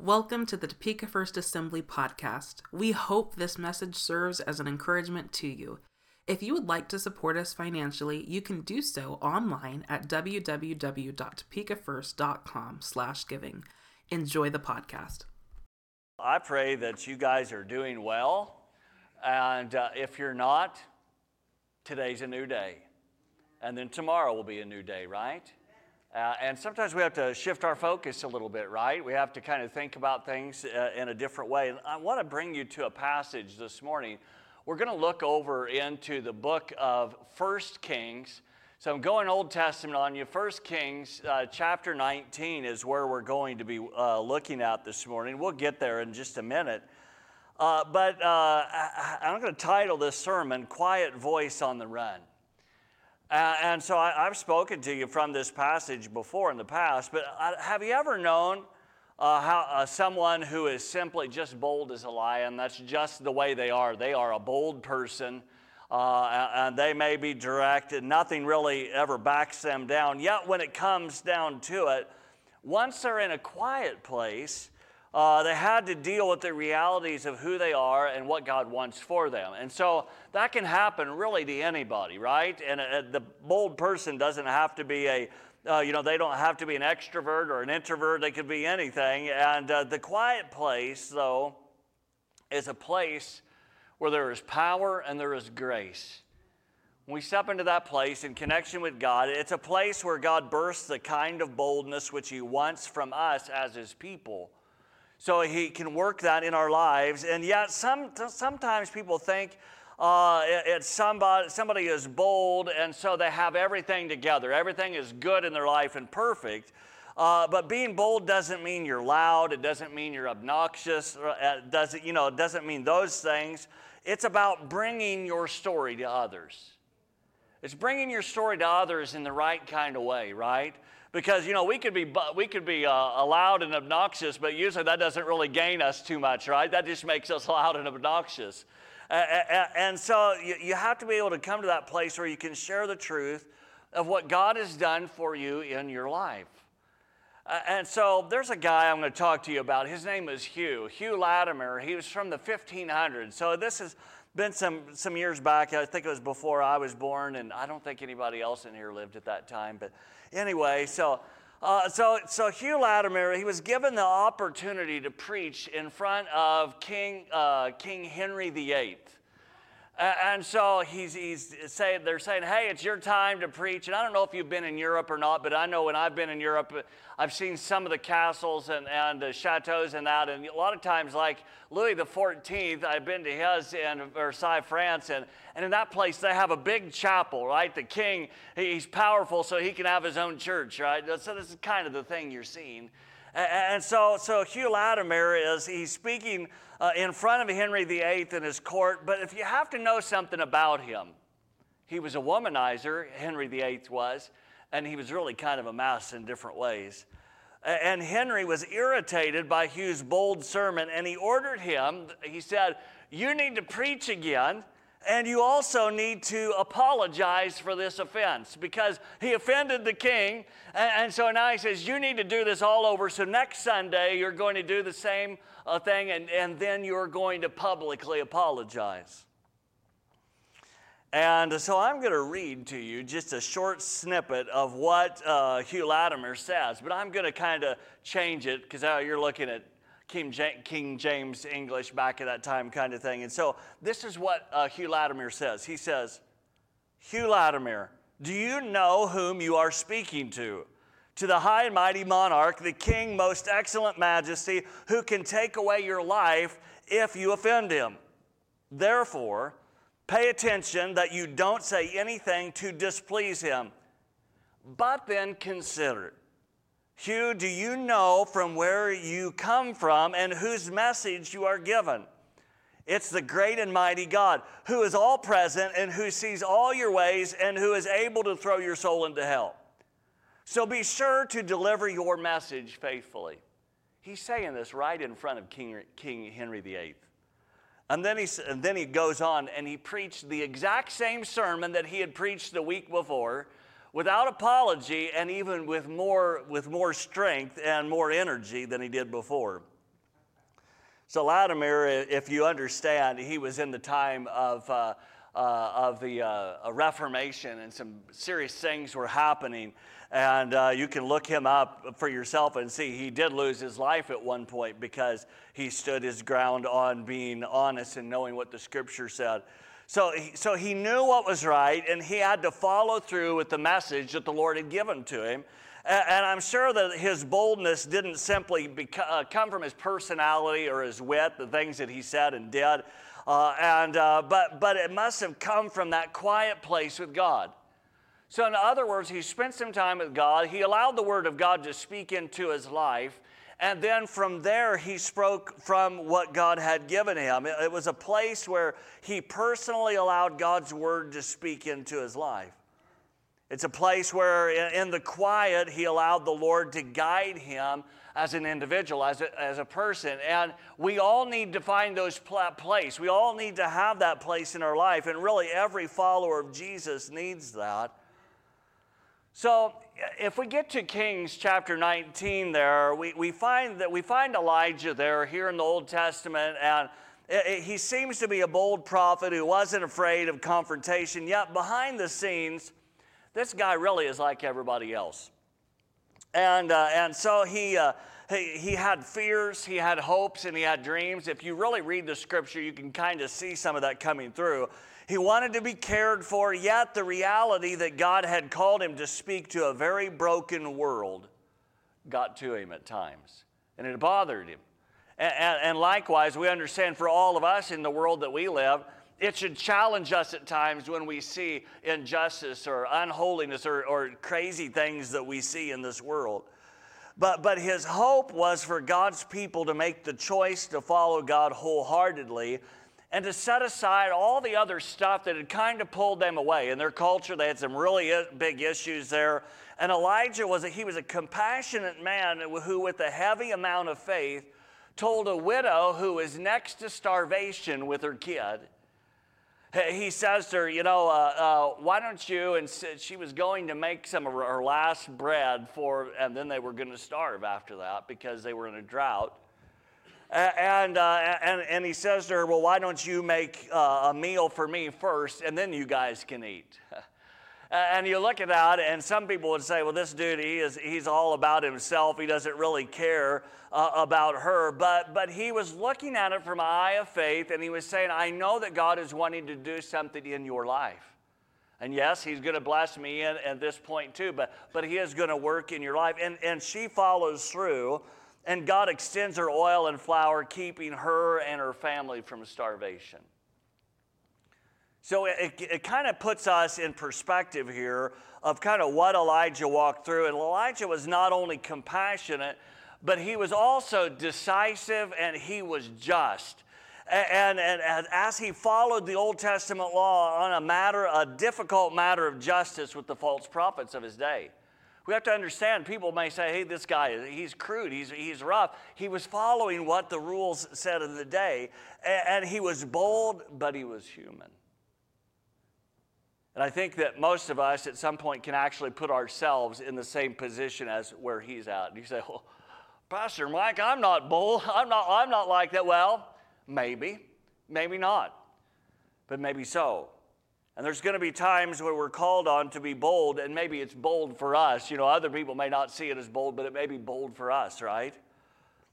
Welcome to the Topeka First Assembly podcast. We hope this message serves as an encouragement to you. If you would like to support us financially, you can do so online at www.topekafirst.com/giving. Enjoy the podcast. I pray that you guys are doing well, and uh, if you're not, today's a new day, and then tomorrow will be a new day, right? Uh, and sometimes we have to shift our focus a little bit, right? We have to kind of think about things uh, in a different way. And I want to bring you to a passage this morning. We're going to look over into the book of First Kings. So I'm going Old Testament on you. First Kings uh, chapter 19 is where we're going to be uh, looking at this morning. We'll get there in just a minute. Uh, but uh, I'm going to title this sermon Quiet Voice on the Run. Uh, and so I, have spoken to you from this passage before in the past, but uh, have you ever known uh, how uh, someone who is simply just bold as a lion? That's just the way they are. They are a bold person, uh, and they may be direct, and nothing really ever backs them down. Yet, when it comes down to it, once they're in a quiet place, uh, they had to deal with the realities of who they are and what God wants for them. And so that can happen really to anybody, right? And uh, the bold person doesn't have to be a, uh, you know, they don't have to be an extrovert or an introvert. They could be anything. And uh, the quiet place, though, is a place where there is power and there is grace. When we step into that place in connection with God, it's a place where God bursts the kind of boldness which He wants from us as His people so he can work that in our lives. And yet, some, sometimes people think uh, it's somebody, somebody is bold, and so they have everything together. Everything is good in their life and perfect. Uh, but being bold doesn't mean you're loud. It doesn't mean you're obnoxious. Uh, it doesn't, you know, it doesn't mean those things. It's about bringing your story to others. It's bringing your story to others in the right kind of way, right? Because you know we could be we could be uh, loud and obnoxious but usually that doesn't really gain us too much right? That just makes us loud and obnoxious. Uh, and so you, have to be able to come to that place where you can share the truth of what god has done for you in your life. Uh, and so there's a guy i'm going to talk to you about. His name is hugh hugh latimer. He was from the 1500s so this has been some, some years back. I think it was before i was born and i don't think anybody else in here lived at that time but anyway, so, uh, so, so Hugh Latimer, he was given the opportunity to preach in front of King, uh, King Henry VIII. And so he's, he's saying, they're saying, hey, it's your time to preach. And I don't know if you've been in Europe or not, but I know when I've been in Europe, I've seen some of the castles and, and the chateaus and that. And a lot of times, like Louis XIV, I've been to his in Versailles, France. And, and in that place, they have a big chapel, right? The king, he's powerful, so he can have his own church, right? So this is kind of the thing you're seeing. And so, so Hugh Latimer is, he's speaking uh, in front of Henry VIII in his court. But if you have to know something about him, he was a womanizer, Henry VIII was, and he was really kind of a mess in different ways. And Henry was irritated by Hugh's bold sermon, and he ordered him, he said, You need to preach again and you also need to apologize for this offense because he offended the king. And, so now he says, You need to do this all over. So next Sunday, you're going to do the same uh, thing, and, and then you're going to publicly apologize. And so I'm going to read to you just a short snippet of what uh, Hugh Latimer says, but I'm going to kind of change it because uh, you're looking at King, King James English back at that time, kind of thing. And so this is what uh, Hugh Latimer says. He says, Hugh Latimer, do you know whom you are speaking to? To the high and mighty monarch, the king, most excellent majesty, who can take away your life if you offend him. Therefore, pay attention that you don't say anything to displease him. But then consider Hugh, do you know from where you come from and whose message you are given? It's the great and mighty God who is all present and who sees all your ways and who is able to throw your soul into hell. So be sure to deliver your message faithfully. He's saying this right in front of King, King Henry VIII. And then, he, and then he goes on and he preached the exact same sermon that he had preached the week before without apology and even with more, with more strength and more energy than he did before. So, Latimer, if you understand, he was in the time of, uh, uh, of the uh, Reformation and some serious things were happening. And uh, you can look him up for yourself and see he did lose his life at one point because he stood his ground on being honest and knowing what the scripture said. So, so he knew what was right and he had to follow through with the message that the Lord had given to him. And I'm sure that his boldness didn't simply uh, come from his personality or his wit, the things that he said and did, uh, and, uh, but, but it must have come from that quiet place with God. So, in other words, he spent some time with God. He allowed the Word of God to speak into his life. And then from there, he spoke from what God had given him. It was a place where he personally allowed God's Word to speak into his life. It's a place where, in the quiet, he allowed the Lord to guide him as an individual, as a, as a person. And we all need to find those pl- place. We all need to have that place in our life. And really, every follower of Jesus needs that. So, if we get to Kings chapter 19 there, we, we find that we find Elijah there here in the Old Testament, and it, it, he seems to be a bold prophet who wasn't afraid of confrontation, yet behind the scenes, this guy really is like everybody else. And, uh, and so he, uh, he, he had fears, he had hopes, and he had dreams. If you really read the scripture, you can kind of see some of that coming through. He wanted to be cared for, yet the reality that God had called him to speak to a very broken world got to him at times. And it bothered him. And, likewise, we understand for all of us in the world that we live, it should challenge us at times when we see injustice or unholiness or, or crazy things that we see in this world. But, but his hope was for God's people to make the choice to follow God wholeheartedly and to set aside all the other stuff that had kind of pulled them away. In their culture, they had some really big issues there. And Elijah was a, he was a compassionate man who, with a heavy amount of faith, told a widow who was next to starvation with her kid, he says to her, You know, uh, uh, why don't you? And she was going to make some of her last bread for, and then they were going to starve after that because they were in a drought. And, uh, and, and he says to her, Well, why don't you make uh, a meal for me first, and then you guys can eat? And you look at that, and some people would say, well, this dude, he is, he's all about himself. He doesn't really care uh, about her. But, but he was looking at it from an eye of faith, and he was saying, I know that God is wanting to do something in your life. And yes, he's going to bless me in, at this point too, but, but he is going to work in your life. And, and she follows through, and God extends her oil and flour, keeping her and her family from starvation. So it, it kind of puts us in perspective here of kind of what Elijah walked through. And Elijah was not only compassionate, but he was also decisive and he was just. And, and, and, as he followed the Old Testament law on a matter, a difficult matter of justice with the false prophets of his day. We have to understand, people may say, hey, this guy, he's crude, he's, he's rough. He was following what the rules said of the day, and, and he was bold, but he was human. And I think that most of us at some point can actually put ourselves in the same position as where he's at. You say, well, Pastor Mike, I'm not bold. I'm not, I'm not like that. Well, maybe, maybe not, but maybe so. And there's going to be times where we're called on to be bold, and maybe it's bold for us. You know, other people may not see it as bold, but it may be bold for us, right?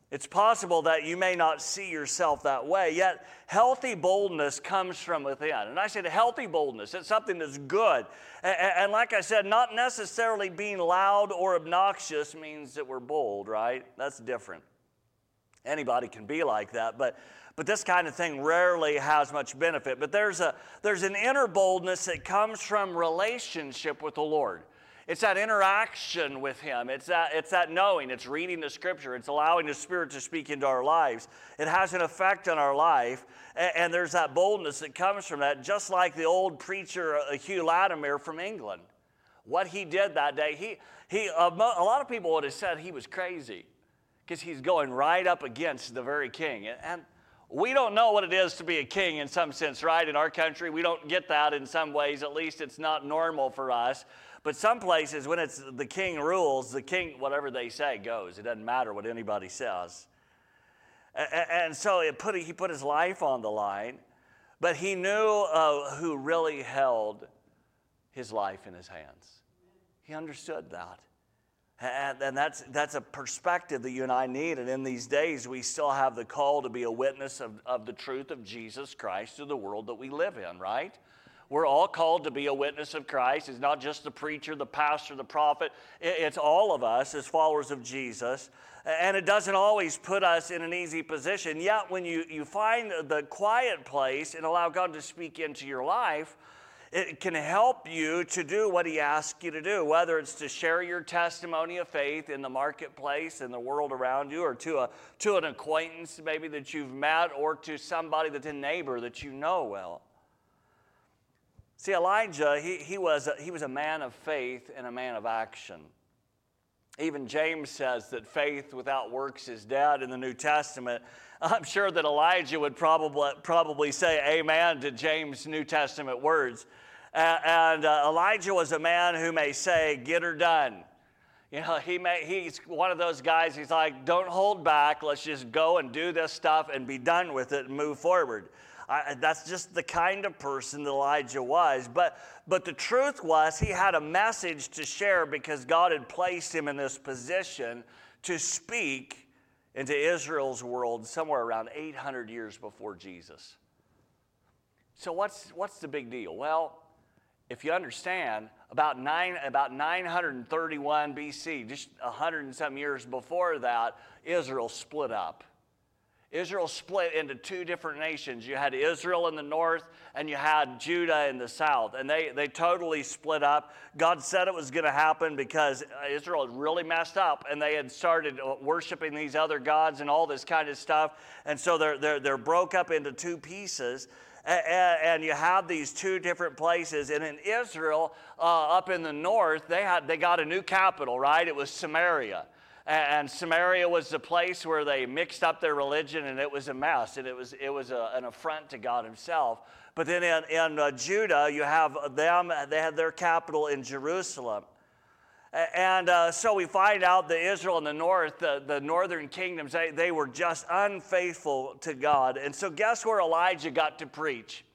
It's possible that you may not see yourself that way, yet healthy boldness comes from within. And I said healthy boldness, it's something that's good. And, like I said, not necessarily being loud or obnoxious means that we're bold, right? That's different. Anybody can be like that, but, but this kind of thing rarely has much benefit. But there's, a, there's an inner boldness that comes from relationship with the Lord. It's that interaction with Him. It's that, it's that knowing. It's reading the Scripture. It's allowing the Spirit to speak into our lives. It has an effect on our life. And, and there's that boldness that comes from that, just like the old preacher uh, Hugh Latimer from England. What he did that day, he, he, a lot of people would have said he was crazy because he's going right up against the very king. And we don't know what it is to be a king in some sense, right? In our country, we don't get that in some ways. At least it's not normal for us. But some places, when it's the king rules, the king, whatever they say, goes. It doesn't matter what anybody says. And so put, he put his life on the line, but he knew uh, who really held his life in his hands. He understood that. And, that's, that's a perspective that you and I need. And in these days, we still have the call to be a witness of, of the truth of Jesus Christ to the world that we live in, right? We're all called to be a witness of Christ. It's not just the preacher, the pastor, the prophet. It's all of us as followers of Jesus. And it doesn't always put us in an easy position. Yet, when you, you find the quiet place and allow God to speak into your life, it can help you to do what He asks you to do, whether it's to share your testimony of faith in the marketplace, in the world around you, or to, a, to an acquaintance maybe that you've met, or to somebody that's a neighbor that you know well. See, Elijah, he, he, was a, he was a man of faith and a man of action. Even James says that faith without works is dead in the New Testament. I'm sure that Elijah would probably, probably say amen to James' New Testament words. And uh, Elijah was a man who may say, get her done. You know, he may, he's one of those guys, he's like, don't hold back. Let's just go and do this stuff and be done with it and move forward. I, that's just the kind of person that Elijah was. But, but the truth was, he had a message to share because God had placed him in this position to speak into Israel's world somewhere around 800 years before Jesus. So, what's, what's the big deal? Well, if you understand, about, nine, about 931 BC, just 100 and some years before that, Israel split up. Israel split into two different nations. You had Israel in the north and you had Judah in the south. And they, they totally split up. God said it was going to happen because Israel had really messed up and they had started uh, worshiping these other gods and all this kind of stuff. And so they're, they're, they're broke up into two pieces. And you have these two different places. And in Israel, uh, up in the north, they, had, they got a new capital, right? It was Samaria. And Samaria was the place where they mixed up their religion and it was a mess and it was, it was a, an affront to God Himself. But then in, in uh, Judah, you have them, they had their capital in Jerusalem. And uh, so we find out that Israel in the north, the, the northern kingdoms, they, they were just unfaithful to God. And so, guess where Elijah got to preach?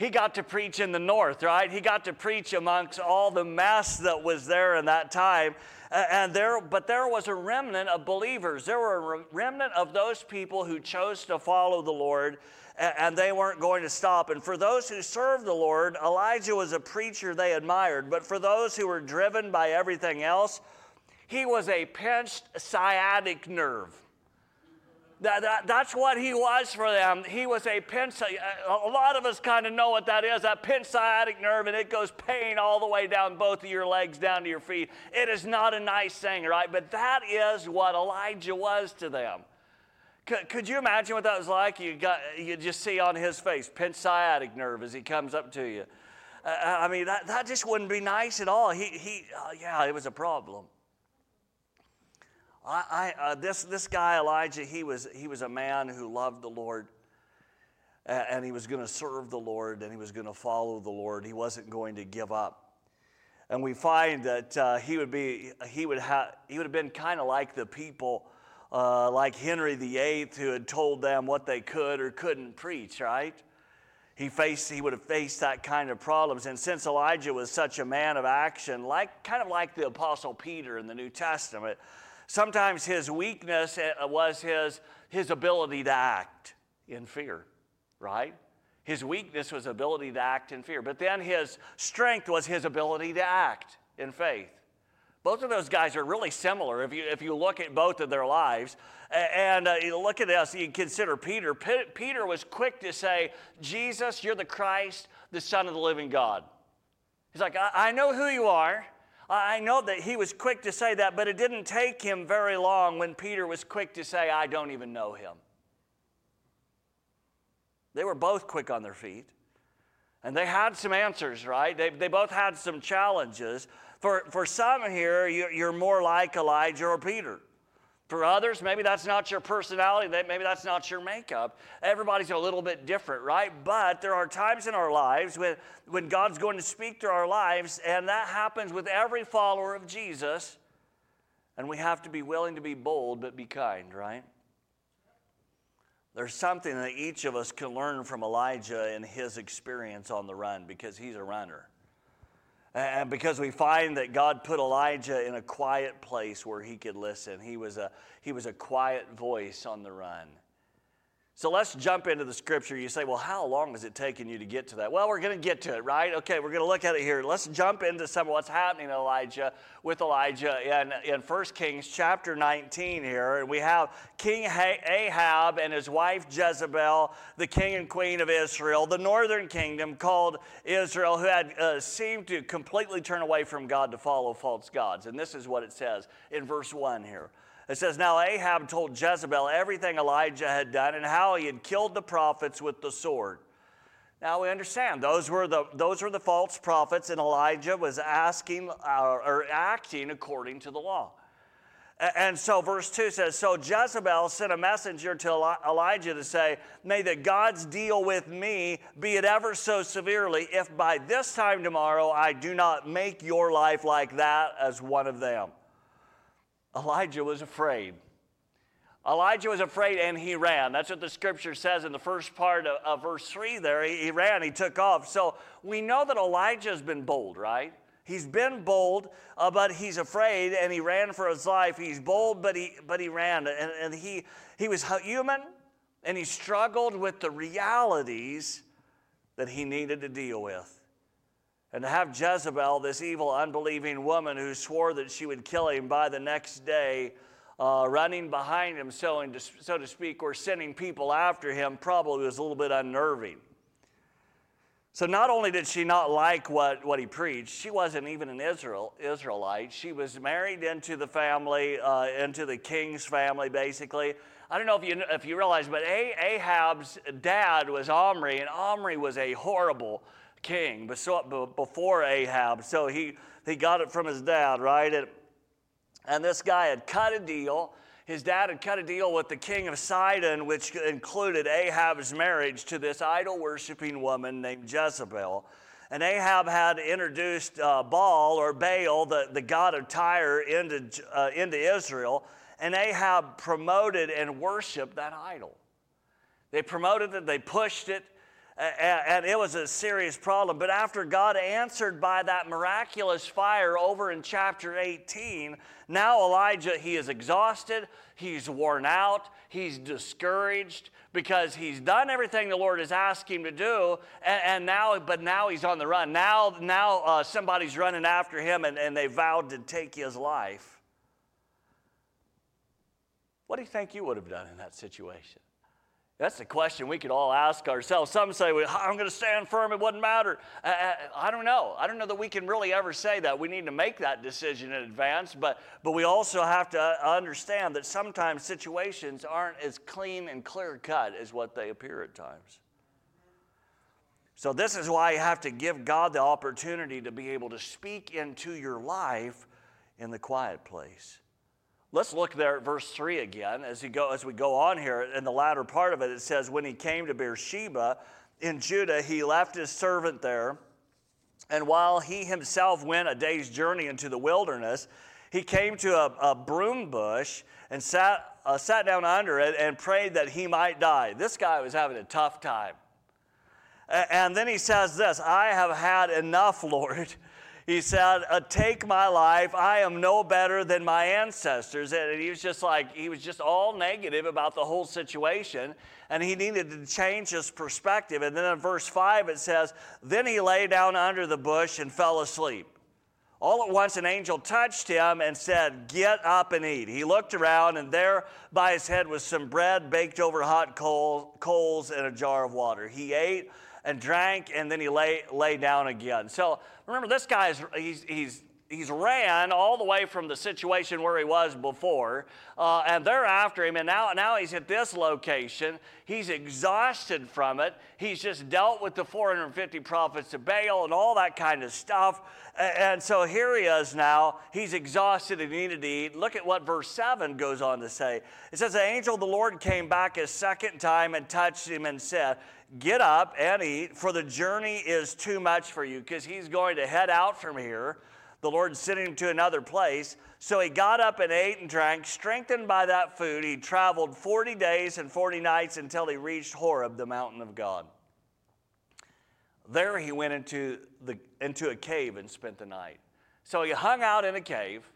He got to preach in the north, right? He got to preach amongst all the mess that was there in that time. And there, but there was a remnant of believers. There were a remnant of those people who chose to follow the Lord and they weren't going to stop. And for those who served the Lord, Elijah was a preacher they admired. But for those who were driven by everything else, he was a pinched sciatic nerve. That, that, that's what he was for them. He was a pinched, a lot of us kind of know what that is, that pinched sciatic nerve, and it goes pain all the way down both of your legs, down to your feet. It is not a nice thing, right? But that is what Elijah was to them. Could, could you imagine what that was like? You, got, you just see on his face, pinched sciatic nerve as he comes up to you. Uh, I mean, that, that just wouldn't be nice at all. He, he uh, yeah, it was a problem. I, I uh, this, this guy, Elijah, he was, he was a man who loved the Lord and he was going to serve the Lord and he was going to follow the Lord. He wasn't going to give up. And we find that uh, he would be, he would have, he would have been kind of like the people uh, like Henry VIII, who had told them what they could or couldn't preach, right? He, faced, he would have faced that kind of problems. And since Elijah was such a man of action, like, kind of like the Apostle Peter in the New Testament, sometimes his weakness uh, was his, his ability to act in fear, right? His weakness was ability to act in fear. But then his strength was his ability to act in faith. Both of those guys are really similar if you, if you look at both of their lives. And uh, you look at this, you consider Peter. P- Peter was quick to say, Jesus, you're the Christ, the Son of the living God. He's like, I, I know who you are. I know that he was quick to say that, but it didn't take him very long when Peter was quick to say, I don't even know him. They were both quick on their feet. And they had some answers, right? They, they both had some challenges. For, for some here, you're more like Elijah or Peter. For others, maybe that's not your personality, maybe that's not your makeup. Everybody's a little bit different, right? But there are times in our lives when, when God's going to speak to our lives, and that happens with every follower of Jesus. And we have to be willing to be bold, but be kind, right? There's something that each of us can learn from Elijah in his experience on the run because he's a runner. And because we find that God put Elijah in a quiet place where he could listen, he was a, he was a quiet voice on the run. So let's jump into the scripture. You say, well, how long has it taken you to get to that? Well, we're going to get to it, right? Okay, we're going to look at it here. Let's jump into some of what's happening Elijah with Elijah in, in 1 Kings chapter 19 here. And we have King Ahab and his wife Jezebel, the king and queen of Israel, the northern kingdom called Israel, who had uh, seemed to completely turn away from God to follow false gods. And this is what it says in verse 1 here. It says, Now Ahab told Jezebel everything Elijah had done and how he had killed the prophets with the sword. Now we understand those were the, those were the false prophets, and Elijah was asking uh, or acting according to the law. And so, verse 2 says So Jezebel sent a messenger to Elijah to say, May the gods deal with me, be it ever so severely, if by this time tomorrow I do not make your life like that as one of them. Elijah was afraid. Elijah was afraid and he ran. That's what the scripture says in the first part of, of verse 3 there. He, he, ran, he took off. So we know that Elijah has been bold, right? He's been bold, uh, but he's afraid and he ran for his life. He's bold, but he, but he ran. And, and he, he was human and he struggled with the realities that he needed to deal with. And to have Jezebel, this evil, unbelieving woman who swore that she would kill him by the next day, uh, running behind him, so, to, so to speak, or sending people after him, probably was a little bit unnerving. So not only did she not like what, what he preached, she wasn't even an Israel, Israelite. She was married into the family, uh, into the king's family, basically. I don't know if you, if you realize, but Ahab's dad was Omri, and Omri was a horrible king before Ahab. So he, he got it from his dad, right? And, this guy had cut a deal. His dad had cut a deal with the king of Sidon, which included Ahab's marriage to this idol worshiping woman named Jezebel. And Ahab had introduced uh, Baal or Baal, the, the god of Tyre, into, uh, into Israel. And Ahab promoted and worshiped that idol. They promoted it, they pushed it, and it was a serious problem. But after God answered by that miraculous fire over in chapter 18, now Elijah, he is exhausted, he's worn out, he's discouraged because he's done everything the Lord has asked him to do, and, now, but now he's on the run. Now, now uh, somebody's running after him, and, and they vowed to take his life. What do you think you would have done in that situation? That's the question we could all ask ourselves. Some say, well, I'm going to stand firm, it wouldn't matter. Uh, I don't know. I don't know that we can really ever say that. We need to make that decision in advance, but, but we also have to understand that sometimes situations aren't as clean and clear cut as what they appear at times. So, this is why you have to give God the opportunity to be able to speak into your life in the quiet place. Let's look there at verse 3 again as, go, as we go on here. In the latter part of it, it says, When he came to Beersheba in Judah, he left his servant there. And while he himself went a day's journey into the wilderness, he came to a, a broom bush and sat, uh, sat down under it and prayed that he might die. This guy was having a tough time. And then he says this I have had enough, Lord. He said, uh, Take my life. I am no better than my ancestors. And he was just like, he was just all negative about the whole situation. And he needed to change his perspective. And then in verse 5, it says, Then he lay down under the bush and fell asleep. All at once, an angel touched him and said, Get up and eat. He looked around, and there by his head was some bread baked over hot coal, coals and a jar of water. He ate and drank, and then he lay, lay down again. So remember, this guy is, he's, he's, he's ran all the way from the situation where he was before, uh, and they're after him, and now, now he's at this location. He's exhausted from it. He's just dealt with the 450 prophets of Baal and all that kind of stuff. And so here he is now. He's exhausted and needed to eat. Look at what verse 7 goes on to say. It says, The angel of the Lord came back a second time and touched him and said, Get up and eat, for the journey is too much for you, because he's going to head out from here. The Lord sent him to another place. So he got up and ate and drank. Strengthened by that food, he traveled 40 days and 40 nights until he reached Horeb, the mountain of God. There he went into, the, into a cave and spent the night. So he hung out in a cave.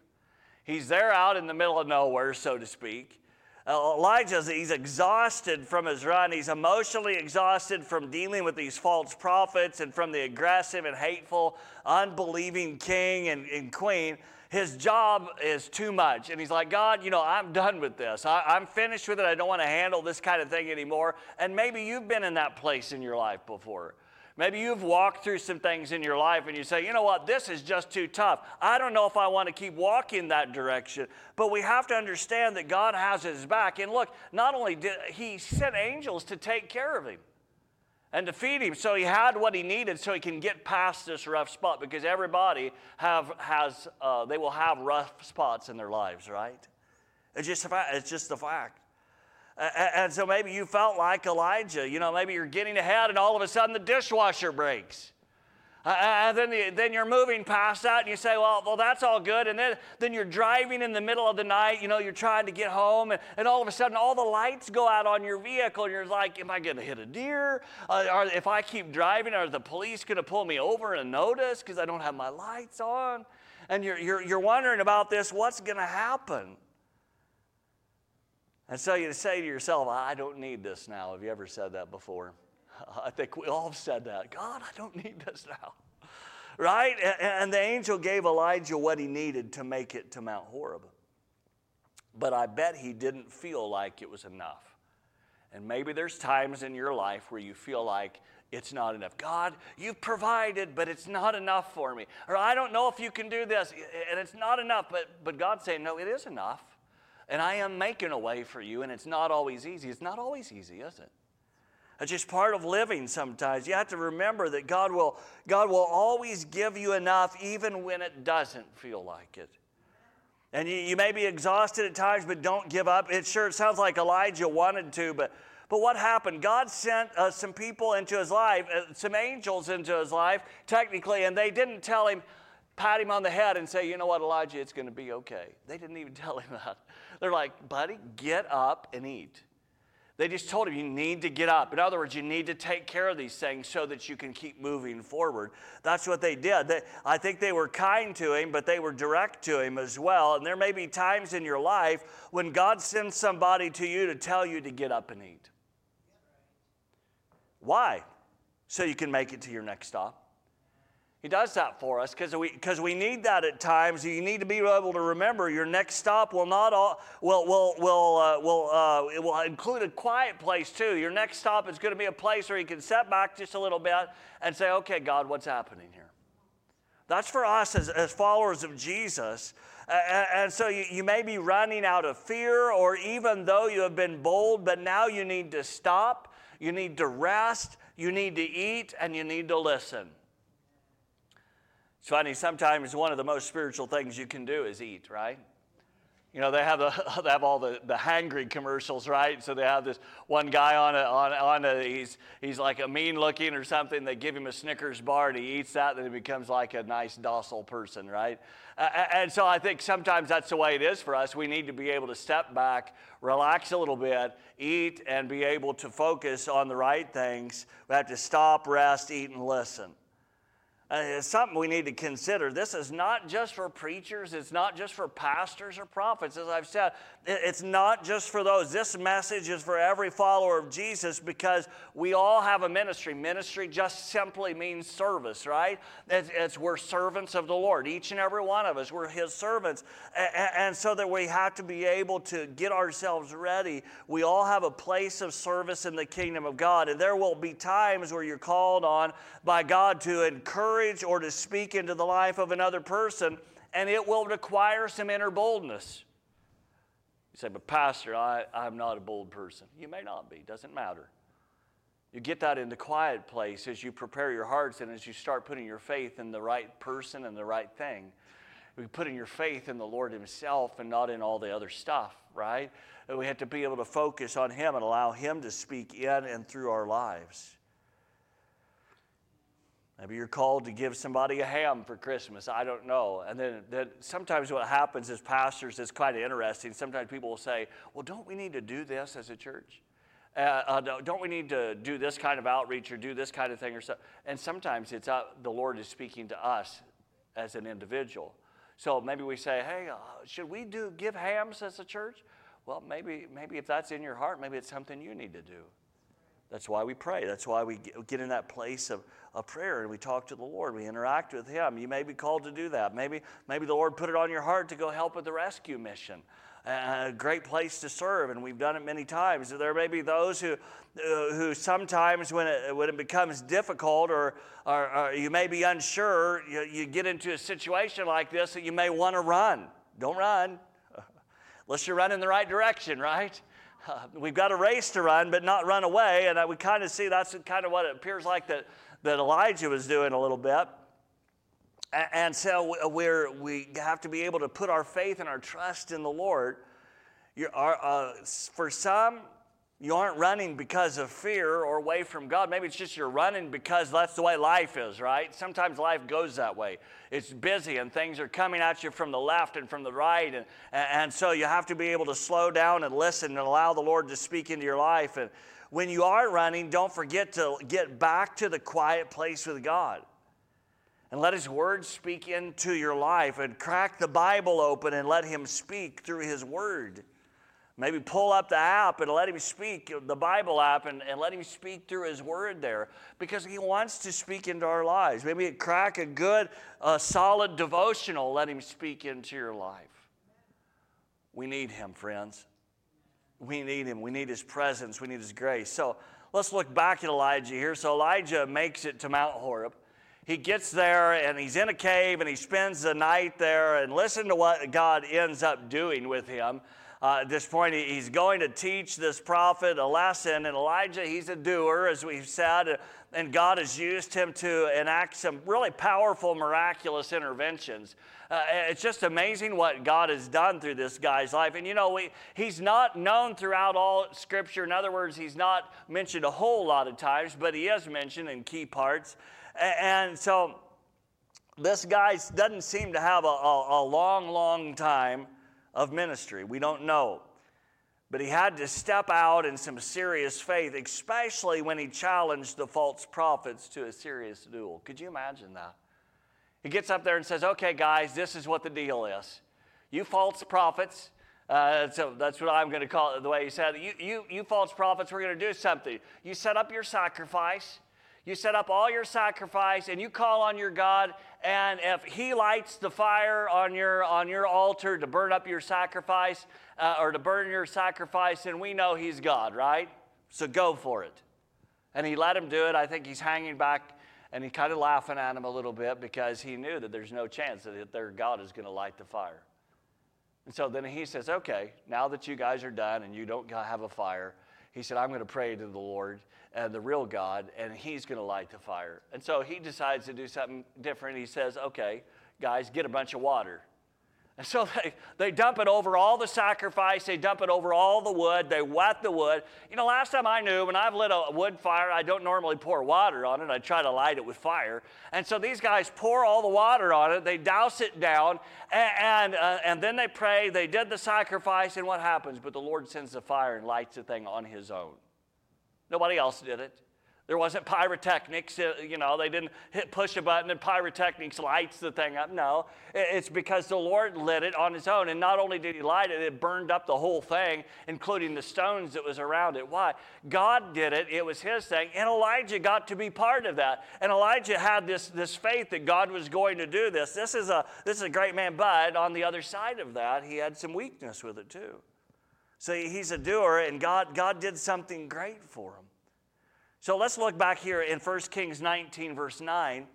He's there out in the middle of nowhere, so to speak. Uh, Elijah, he's exhausted from his run. He's emotionally exhausted from dealing with these false prophets and from the aggressive and hateful, unbelieving king and, and queen. His job is too much. And he's like, God, you know, I'm done with this. I, I'm finished with it. I don't want to handle this kind of thing anymore. And maybe you've been in that place in your life before. Maybe you've walked through some things in your life and you say, you know what, this is just too tough. I don't know if I want to keep walking that direction. But we have to understand that God has his back. And look, not only did he sent angels to take care of him and to feed him so he had what he needed so he can get past this rough spot because everybody have has uh, they will have rough spots in their lives right it's just it's just a fact and so maybe you felt like Elijah. You know, maybe you're getting ahead and all of a sudden the dishwasher breaks. And then, the, then you're moving past that and you say, well, well, that's all good. And then, then you're driving in the middle of the night, you know, you're trying to get home, and, and all of a sudden all the lights go out on your vehicle, and you're like, am I going to hit a deer? Uh, or if I keep driving, are the police going to pull me over and notice because I don't have my lights on? And you're, you're, you're wondering about this, what's going to happen? And so you say to yourself, I don't need this now. Have you ever said that before? I think we all have said that. God, I don't need this now. Right? And the angel gave Elijah what he needed to make it to Mount Horeb. But I bet he didn't feel like it was enough. And maybe there's times in your life where you feel like it's not enough. God, you've provided, but it's not enough for me. Or I don't know if you can do this, and it's not enough. But, but God's saying, no, it is enough. And I am making a way for you, and it's not always easy. It's not always easy, is it? It's just part of living sometimes. You have to remember that God will, God will always give you enough even when it doesn't feel like it. And you, you may be exhausted at times, but don't give up. It sure sounds like Elijah wanted to, but, but what happened? God sent uh, some people into his life, uh, some angels into his life, technically, and they didn't tell him, pat him on the head and say, you know what, Elijah, it's going to be okay. They didn't even tell him that. They're like, buddy, get up and eat. They just told him, you need to get up. In other words, you need to take care of these things so that you can keep moving forward. That's what they did. They, I think they were kind to him, but they were direct to him as well. And there may be times in your life when God sends somebody to you to tell you to get up and eat. Why? So you can make it to your next stop. He does that for us because we, cause we need that at times. You need to be able to remember your next stop will not all, will, will, will, uh, will, uh, it will include a quiet place too. Your next stop is going to be a place where you can set back just a little bit and say, okay, God, what's happening here? That's for us as, as followers of Jesus. Uh, and so you, you may be running out of fear, or even though you have been bold, but now you need to stop, you need to rest, you need to eat, and you need to listen. It's funny, sometimes one of the most spiritual things you can do is eat, right? You know, they have, the, they have all the, the hangry commercials, right? So they have this one guy on a, on, on a, he's, he's like a mean looking or something. They give him a Snickers bar and he eats that, then he becomes like a nice, docile person, right? Uh, and so I think sometimes that's the way it is for us. We need to be able to step back, relax a little bit, eat, and be able to focus on the right things. We have to stop, rest, eat, and listen. Uh, it's something we need to consider. This is not just for preachers, it's not just for pastors or prophets. As I've said, it's not just for those. This message is for every follower of Jesus because we all have a ministry. Ministry just simply means service, right? It's, it's we're servants of the Lord. Each and every one of us, we're His servants. And, and so that we have to be able to get ourselves ready. We all have a place of service in the kingdom of God. And there will be times where you're called on by God to encourage or to speak into the life of another person, and it will require some inner boldness. You say, but Pastor, I, I'm not a bold person. You may not be, doesn't matter. You get that in the quiet place as you prepare your hearts and as you start putting your faith in the right person and the right thing. We putting your faith in the Lord Himself and not in all the other stuff, right? And we have to be able to focus on Him and allow Him to speak in and through our lives. Maybe you're called to give somebody a ham for Christmas. I don't know. And then, then sometimes what happens as pastors is quite interesting. Sometimes people will say, Well, don't we need to do this as a church? Uh, uh, don't we need to do this kind of outreach or do this kind of thing or so? And sometimes it's uh, the Lord is speaking to us as an individual. So maybe we say, Hey, uh, should we do give hams as a church? Well, maybe, maybe if that's in your heart, maybe it's something you need to do. That's why we pray. That's why we get in that place of, of prayer and we talk to the Lord. We interact with Him. You may be called to do that. Maybe, maybe the Lord put it on your heart to go help with the rescue mission. a great place to serve, and we've done it many times. There may be those who, uh, who sometimes, when it, when it becomes difficult or, or, or you may be unsure, you, you get into a situation like this that you may want to run. Don't run, unless you're running the right direction, right? Uh, we've got a race to run, but not run away. And uh, we kind of see that's kind of what it appears like that, that Elijah was doing a little bit. And, so we're, we have to be able to put our faith and our trust in the Lord. Uh, for some, you aren't running because of fear or away from God. Maybe it's just you're running because that's the way life is, right? Sometimes life goes that way. It's busy and things are coming at you from the left and from the right. And, and so you have to be able to slow down and listen and allow the Lord to speak into your life. And when you are running, don't forget to get back to the quiet place with God. And let His Word speak into your life and crack the Bible open and let Him speak through His Word. Maybe pull up the app and let him speak, the Bible app, and, and let him speak through his word there because he wants to speak into our lives. Maybe crack a good, uh, solid devotional, let him speak into your life. We need him, friends. We need him. We need his presence. We need his grace. So let's look back at Elijah here. So Elijah makes it to Mount Horeb. He gets there and he's in a cave and he spends the night there. And listen to what God ends up doing with him. Uh, at this point, he's going to teach this prophet a lesson. And Elijah, he's a doer, as we've said, and God has used him to enact some really powerful, miraculous interventions. Uh, it's just amazing what God has done through this guy's life. And you know, we, he's not known throughout all Scripture. In other words, he's not mentioned a whole lot of times, but he is mentioned in key parts. And so this guy doesn't seem to have a, a, a long, long time of ministry. We don't know. But he had to step out in some serious faith, especially when he challenged the false prophets to a serious duel. Could you imagine that? He gets up there and says, Okay, guys, this is what the deal is. You false prophets, uh, so that's what I'm going to call it the way he said. You, you, you false prophets, we're going to do something. You set up your sacrifice, you set up all your sacrifice and you call on your God, and if He lights the fire on your, on your altar to burn up your sacrifice uh, or to burn your sacrifice, then we know He's God, right? So go for it. And He let him do it. I think he's hanging back and he's kind of laughing at him a little bit because he knew that there's no chance that their God is going to light the fire. And so then he says, Okay, now that you guys are done and you don't have a fire, he said, I'm going to pray to the Lord and the real God, and He's going to light the fire. And so he decides to do something different. He says, Okay, guys, get a bunch of water. And so they, they dump it over all the sacrifice, they dump it over all the wood, they wet the wood. You know, last time I knew, when I've lit a wood fire, I don't normally pour water on it, I try to light it with fire. And so these guys pour all the water on it, they douse it down, and, and, uh, and then they pray, they did the sacrifice, and what happens? But the Lord sends the fire and lights the thing on His own. Nobody else did it. There wasn't pyrotechnics, uh, you know, they didn't hit push a button and pyrotechnics lights the thing up. No, it's because the Lord lit it on his own. And not only did he light it, it burned up the whole thing, including the stones that was around it. Why? God did it, it was his thing. And Elijah got to be part of that. And Elijah had this, this faith that God was going to do this. This is, a, this is a great man, but on the other side of that, he had some weakness with it too. So he's a doer, and God, God did something great for him. So let's look back here in 1 Kings 19, verse 9.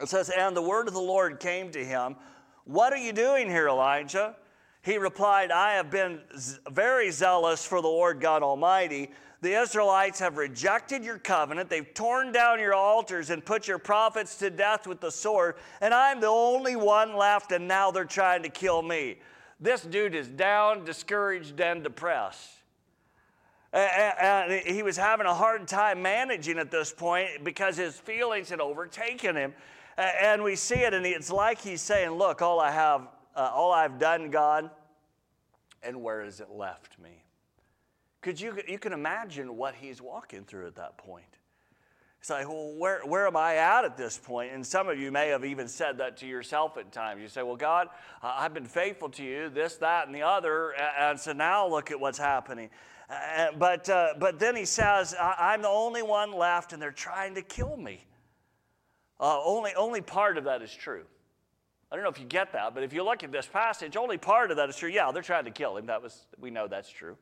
It says, And the word of the Lord came to him, What are you doing here, Elijah? He replied, I have been very zealous for the Lord God Almighty. The Israelites have rejected your covenant. They've torn down your altars and put your prophets to death with the sword. And I'm the only one left, and now they're trying to kill me. This dude is down, discouraged, and depressed. And he was having a hard time managing at this point because his feelings had overtaken him. And we see it, and it's like he's saying, Look, all I have, uh, all I've done, God, and where has it left me? Could you, you can imagine what he's walking through at that point. It's like, well, where, where am I at at this point? And some of you may have even said that to yourself at times. You say, well, God, I've been faithful to you, this, that, and the other, and so now look at what's happening. Uh, but, uh, but then he says, I'm the only one left, and they're trying to kill me. Uh, only, only part of that is true. I don't know if you get that, but if you look at this passage, only part of that is true. Yeah, they're trying to kill him. That was, we know that's true.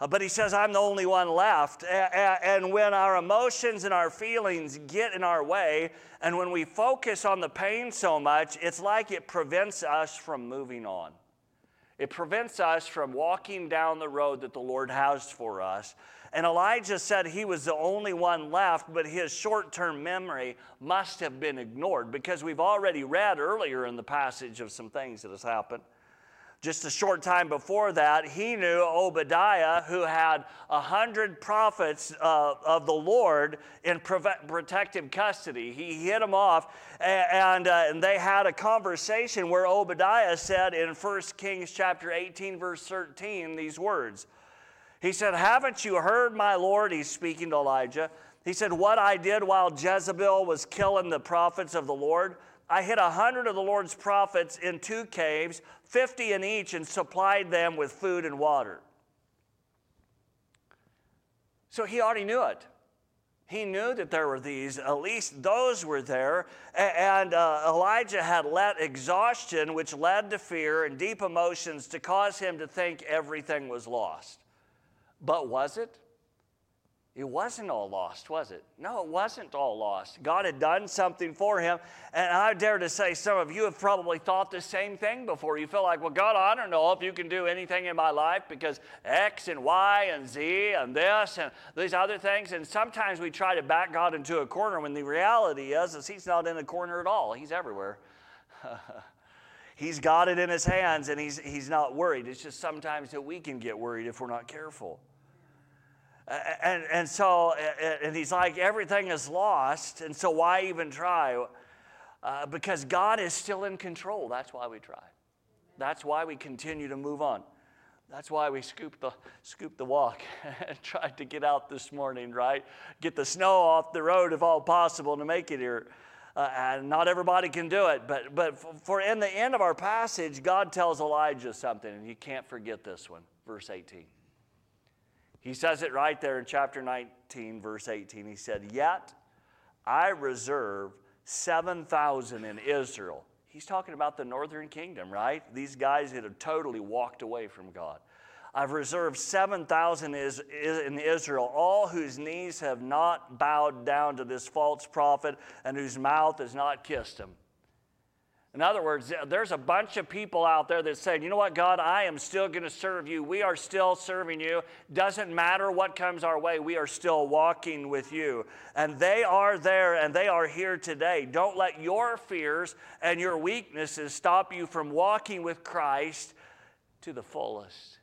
Uh, but he says, I'm the only one left. And when our emotions and our feelings get in our way, and when we focus on the pain so much, it's like it prevents us from moving on. It prevents us from walking down the road that the Lord has for us. And Elijah said he was the only one left, but his short term memory must have been ignored because we've already read earlier in the passage of some things that has happened. Just a short time before that, he knew Obadiah, who had a hundred prophets uh, of the Lord in protective custody. He hit them off, and, uh, and they had a conversation where Obadiah said in 1 Kings chapter 18, verse 13, these words. He said, Haven't you heard, my Lord? He's speaking to Elijah. He said, What I did while Jezebel was killing the prophets of the Lord? I hid a hundred of the Lord's prophets in two caves, 50 in each, and supplied them with food and water. So he already knew it. He knew that there were these, at least those were there. And uh, Elijah had let exhaustion, which led to fear and deep emotions, to cause him to think everything was lost. But was it? It wasn't all lost, was it? No, it wasn't all lost. God had done something for him. And I dare to say, some of you have probably thought the same thing before. You feel like, well, God, I don't know if you can do anything in my life because X and Y and Z and this and these other things. And sometimes we try to back God into a corner when the reality is, is He's not in a corner at all, He's everywhere. he's got it in His hands and he's, he's not worried. It's just sometimes that we can get worried if we're not careful and, and so, and he's like, everything is lost, and so why even try? Uh, because God is still in control. That's why we try. That's why we continue to move on. That's why we scoop the, scoop the walk and tried to get out this morning, right? Get the snow off the road if all possible to make it here. Uh, and not everybody can do it. But, but for in the end of our passage, God tells Elijah something, and you can't forget this one. Verse 18. He says it right there in chapter 19, verse 18. He said, Yet I reserve 7,000 in Israel. He's talking about the northern kingdom, right? These guys that have totally walked away from God. I've reserved 7,000 in Israel, all whose knees have not bowed down to this false prophet and whose mouth has not kissed him. In other words, there's a bunch of people out there that say, you know what, God, I am still going to serve you. We are still serving you. Doesn't matter what comes our way, we are still walking with you. And they are there and they are here today. Don't let your fears and your weaknesses stop you from walking with Christ to the fullest.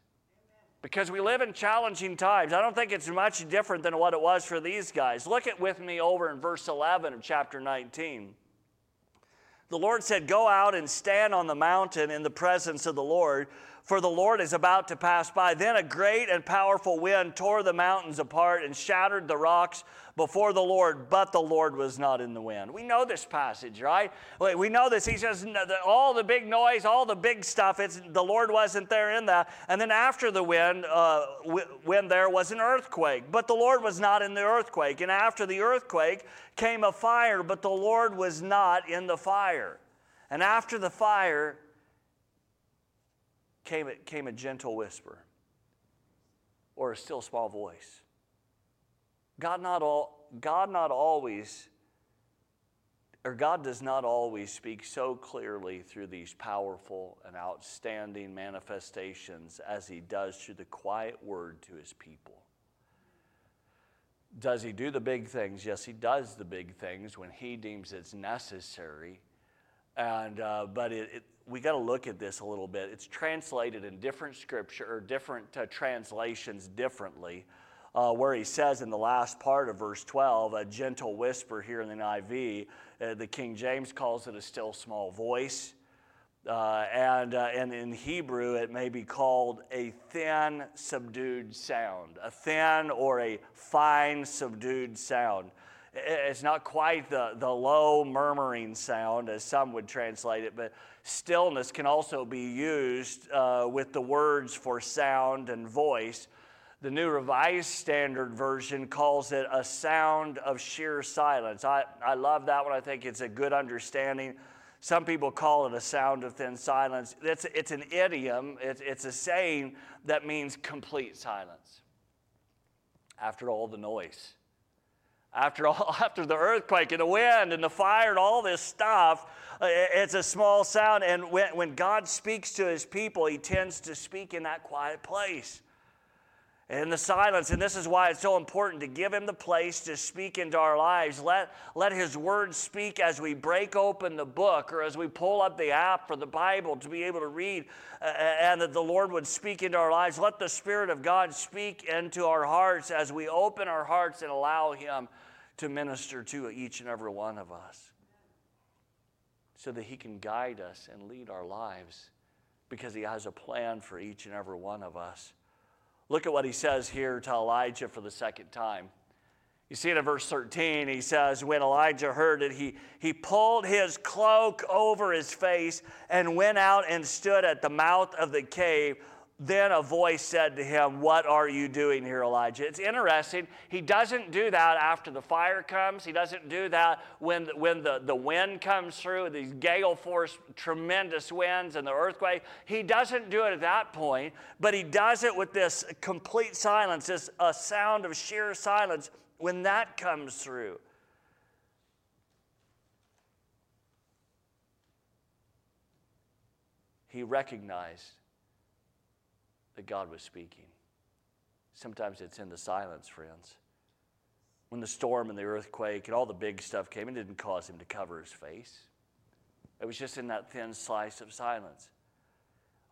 Because we live in challenging times. I don't think it's much different than what it was for these guys. Look at with me over in verse 11 of chapter 19 the Lord said, Go out and stand on the mountain in the presence of the Lord, for the Lord is about to pass by. Then a great and powerful wind tore the mountains apart and shattered the rocks before the Lord, but the Lord was not in the wind. We know this passage, right? We know this. He says all the big noise, all the big stuff, it's, the Lord wasn't there in that. And then after the wind, uh, wind there was an earthquake, but the Lord was not in the earthquake. And after the earthquake came a fire, but the Lord was not in the fire. And after the fire came, came a gentle whisper or a still small voice. God not, all, God not always, or God does not always speak so clearly through these powerful and outstanding manifestations as he does through the quiet word to his people. Does he do the big things? Yes, he does the big things when he deems it's necessary. And, uh, but it, it, we got to look at this a little bit. It's translated in different scripture or different uh, translations differently. uh, where he says in the last part of verse 12, a gentle whisper here in the NIV. Uh, the King James calls it a still small voice. Uh, and, uh, and in Hebrew, it may be called a thin, subdued sound, a thin or a fine, subdued sound. It's not quite the, the low murmuring sound, as some would translate it, but stillness can also be used uh, with the words for sound and voice. The New Revised Standard Version calls it a sound of sheer silence. I, I love that one. I think it's a good understanding some people call it a sound of thin silence. It's, it's an idiom, it's, it's a saying that means complete silence. After all the noise, after, all, after the earthquake and the wind and the fire and all this stuff, it's a small sound. And when, when God speaks to his people, he tends to speak in that quiet place in the silence. And this is why it's so important to give Him the place to speak into our lives. Let, let His Word speak as we break open the book or as we pull up the app for the Bible to be able to read, uh, and that the Lord would speak into our lives. Let the Spirit of God speak into our hearts as we open our hearts and allow Him to minister to each and every one of us so that He can guide us and lead our lives because He has a plan for each and every one of us. Look at what he says here to Elijah for the second time. You see it in verse 13. He says, When Elijah heard it, he, he pulled his cloak over his face and went out and stood at the mouth of the cave then a voice said to him, What are you doing here, Elijah? It's interesting. He doesn't do that after the fire comes. He doesn't do that when, when the, the wind comes through, these gale force, tremendous winds, and the earthquake. He doesn't do it at that point, but he does it with this complete silence, this a sound of sheer silence when that comes through. He recognized that God was speaking. Sometimes it's in the silence, friends. When the storm and the earthquake and all the big stuff came, it didn't cause him to cover his face. It was just in that thin slice of silence.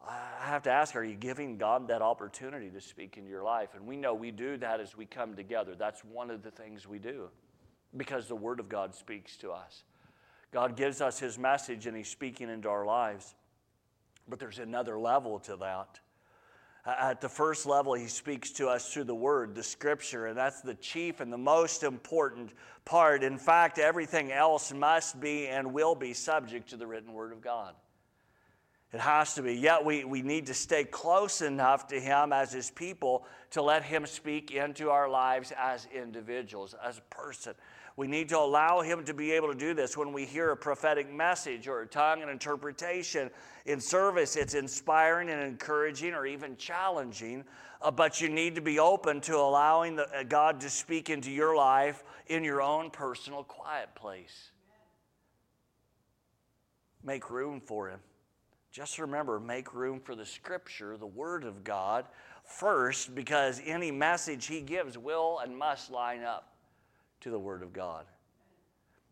I have to ask, are you giving God that opportunity to speak in your life? And we know we do that as we come together. That's one of the things we do because the Word of God speaks to us. God gives us His message and He's speaking into our lives. But there's another level to that. Uh, at the first level, he speaks to us through the word, the scripture, and that's the chief and the most important part. In fact, everything else must be and will be subject to the written word of God. It has to be. Yet we, we need to stay close enough to Him as His people to let Him speak into our lives as individuals, as a person. We need to allow Him to be able to do this when we hear a prophetic message or a tongue and interpretation in service. It's inspiring and encouraging or even challenging, uh, but you need to be open to allowing the, uh, God to speak into your life in your own personal quiet place. Make room for Him. Just remember, make room for the Scripture, the Word of God, first, because any message He gives will and must line up to the Word of God.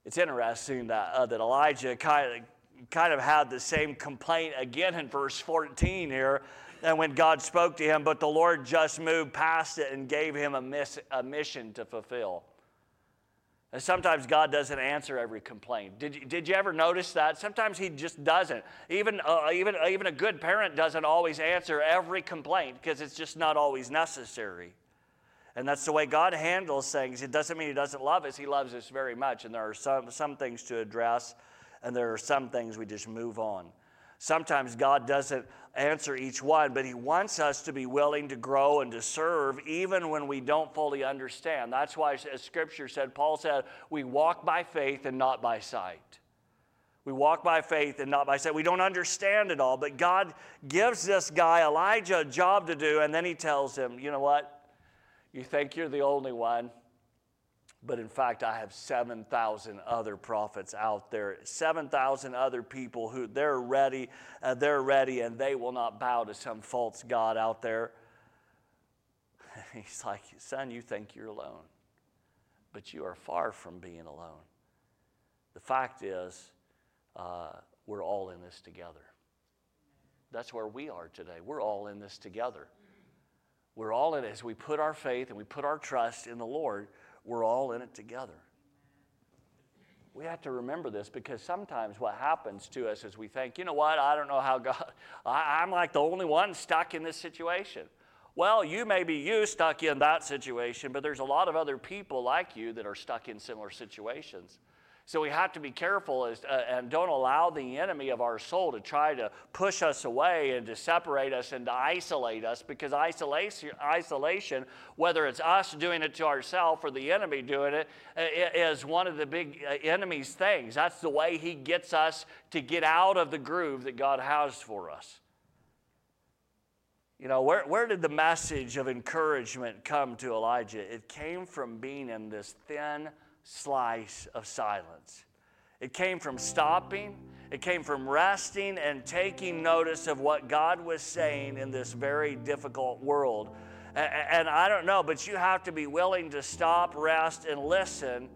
It's interesting that, uh, that Elijah kind of, kind of had the same complaint again in verse 14 here. And when God spoke to him, but the Lord just moved past it and gave him a, miss, a mission to fulfill. And sometimes God doesn't answer every complaint. Did you, did you ever notice that? Sometimes He just doesn't. Even, uh, even, even a good parent doesn't always answer every complaint because it's just not always necessary. And that's the way God handles things. It doesn't mean He doesn't love us, He loves us very much. And there are some, some things to address, and there are some things we just move on. Sometimes God doesn't answer each one, but He wants us to be willing to grow and to serve even when we don't fully understand. That's why, as Scripture said, Paul said, we walk by faith and not by sight. We walk by faith and not by sight. We don't understand it all, but God gives this guy, Elijah, a job to do, and then He tells him, you know what? You think you're the only one, but in fact, I have 7,000 other prophets out there, 7,000 other people who they're ready, uh, they're ready, and they will not bow to some false God out there. He's like, Son, you think you're alone, but you are far from being alone. The fact is, uh, we're all in this together. That's where we are today. We're all in this together. We're all in it. As we put our faith and we put our trust in the Lord, we're all in it together. We have to remember this because sometimes what happens to us is we think, you know what, I don't know how God, I, am like the only one stuck in this situation. Well, you may be you stuck in that situation, but there's a lot of other people like you that are stuck in similar situations. So we have to be careful as, uh, and don't allow the enemy of our soul to try to push us away and to separate us and to isolate us because isolation, isolation whether it's us doing it to ourselves or the enemy doing it, uh, one of the big uh, enemy's things. That's the way he gets us to get out of the groove that God has for us. You know, where, where did the message of encouragement come to Elijah? It came from being in this thin, slice of silence. It came from stopping, it came from resting and taking notice of what God was saying in this very difficult world. And I don't know, but you have to be willing to stop, rest, and listen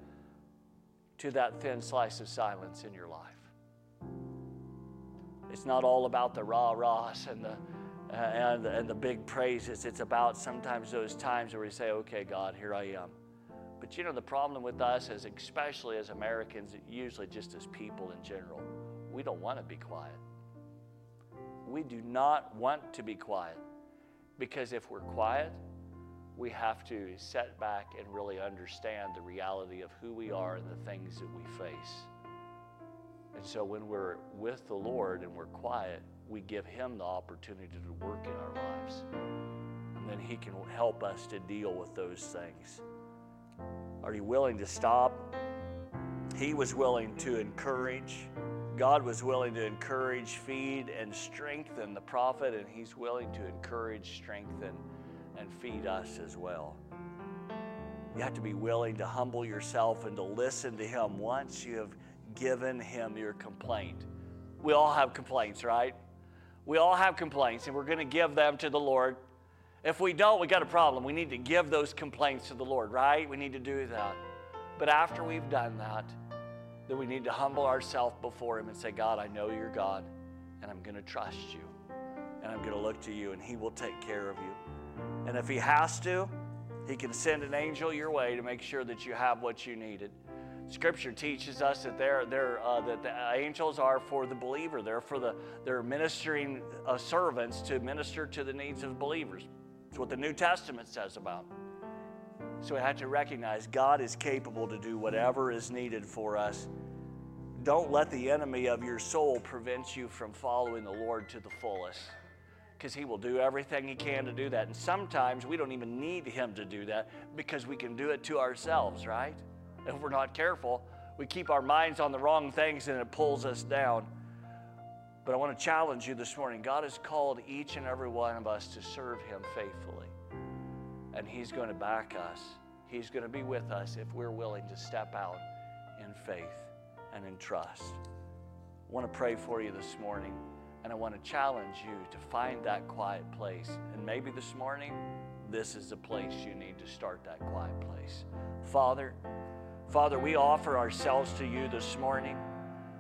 to that thin slice of silence in your life. It's not all about the rah rahs and the uh, and, and the big praises. It's about sometimes those times where we say, okay, God, here I am. But you know, the problem with us, as especially as Americans, usually just as people in general, we don't want to be quiet. We do not want to be quiet because if we're quiet, we have to set back and really understand the reality of who we are and the things that we face. And so when we're with the Lord and we're quiet, we give Him the opportunity to work in our lives. And then He can help us to deal with those things. Are you willing to stop? He was willing to encourage. God was willing to encourage, feed, and strengthen the prophet, and He's willing to encourage, strengthen, and feed us as well. You have to be willing to humble yourself and to listen to Him once you have given Him your complaint. We all have complaints, right? We all have complaints, and we're going to give them to the Lord. If we don't, we got a problem. We need to give those complaints to the Lord, right? We need to do that. But after we've done that, then we need to humble ourselves before Him and say, God, I know you're God, and I'm going to trust you, and I'm going to look to you, and He will take care of you. And if He has to, He can send an angel your way to make sure that you have what you needed. Scripture teaches us that they're, they're, uh, that the angels are for the believer. They're for the they're ministering uh, servants to minister to the needs of believers. It's what the New Testament says about. So we have to recognize God is capable to do whatever is needed for us. Don't let the enemy of your soul prevent you from following the Lord to the fullest because he will do everything he can to do that. And sometimes we don't even need him to do that because we can do it to ourselves, right? If we're not careful, we keep our minds on the wrong things and it pulls us down. But I want to challenge you this morning. God has called each and every one of us to serve Him faithfully. And He's going to back us, He's going to be with us if we're willing to step out in faith and in trust. I want to pray for you this morning. And I want to challenge you to find that quiet place. And maybe this morning, this is the place you need to start that quiet place. Father, Father, we offer ourselves to you this morning.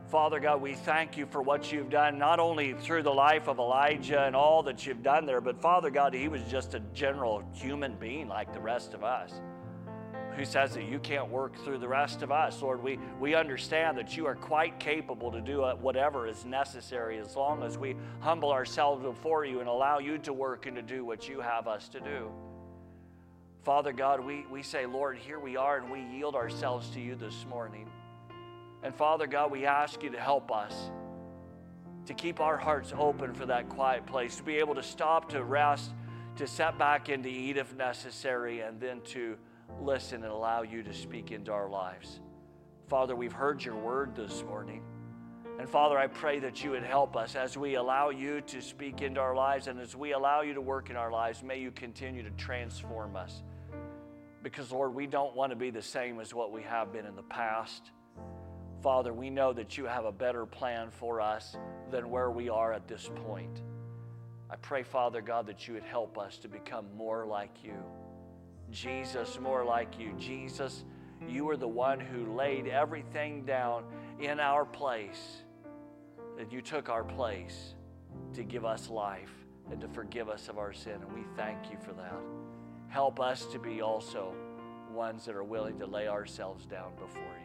Father God, we thank you for what you've done, not only through the life of Elijah and all that you've done there, but Father God, he was just a general human being like the rest of us. Who says that you can't work through the rest of us? Lord, we, we understand that you are quite capable to do uh, whatever is necessary as long as we humble ourselves before you and allow you to work and to do what you have us to do. Father God, we, we say, Lord, here we are and we yield ourselves to you this morning. And Father God, we ask you to help us to keep our hearts open for that quiet place, to be able to stop, to rest, to set back and to eat if necessary, and then to listen and allow you to speak into our lives. Father, we've heard your word this morning. And Father, I pray that you would help us as we allow you to speak into our lives and as we allow you to work in our lives. May you continue to transform us. Because, Lord, we don't want to be the same as what we have been in the past. Father, we know that you have a better plan for us than where we are at this point. I pray, Father God, that you would help us to become more like you. Jesus, more like you. Jesus, you are the one who laid everything down in our place, that you took our place to give us life and to forgive us of our sin. And we thank you for that. Help us to be also ones that are willing to lay ourselves down before you.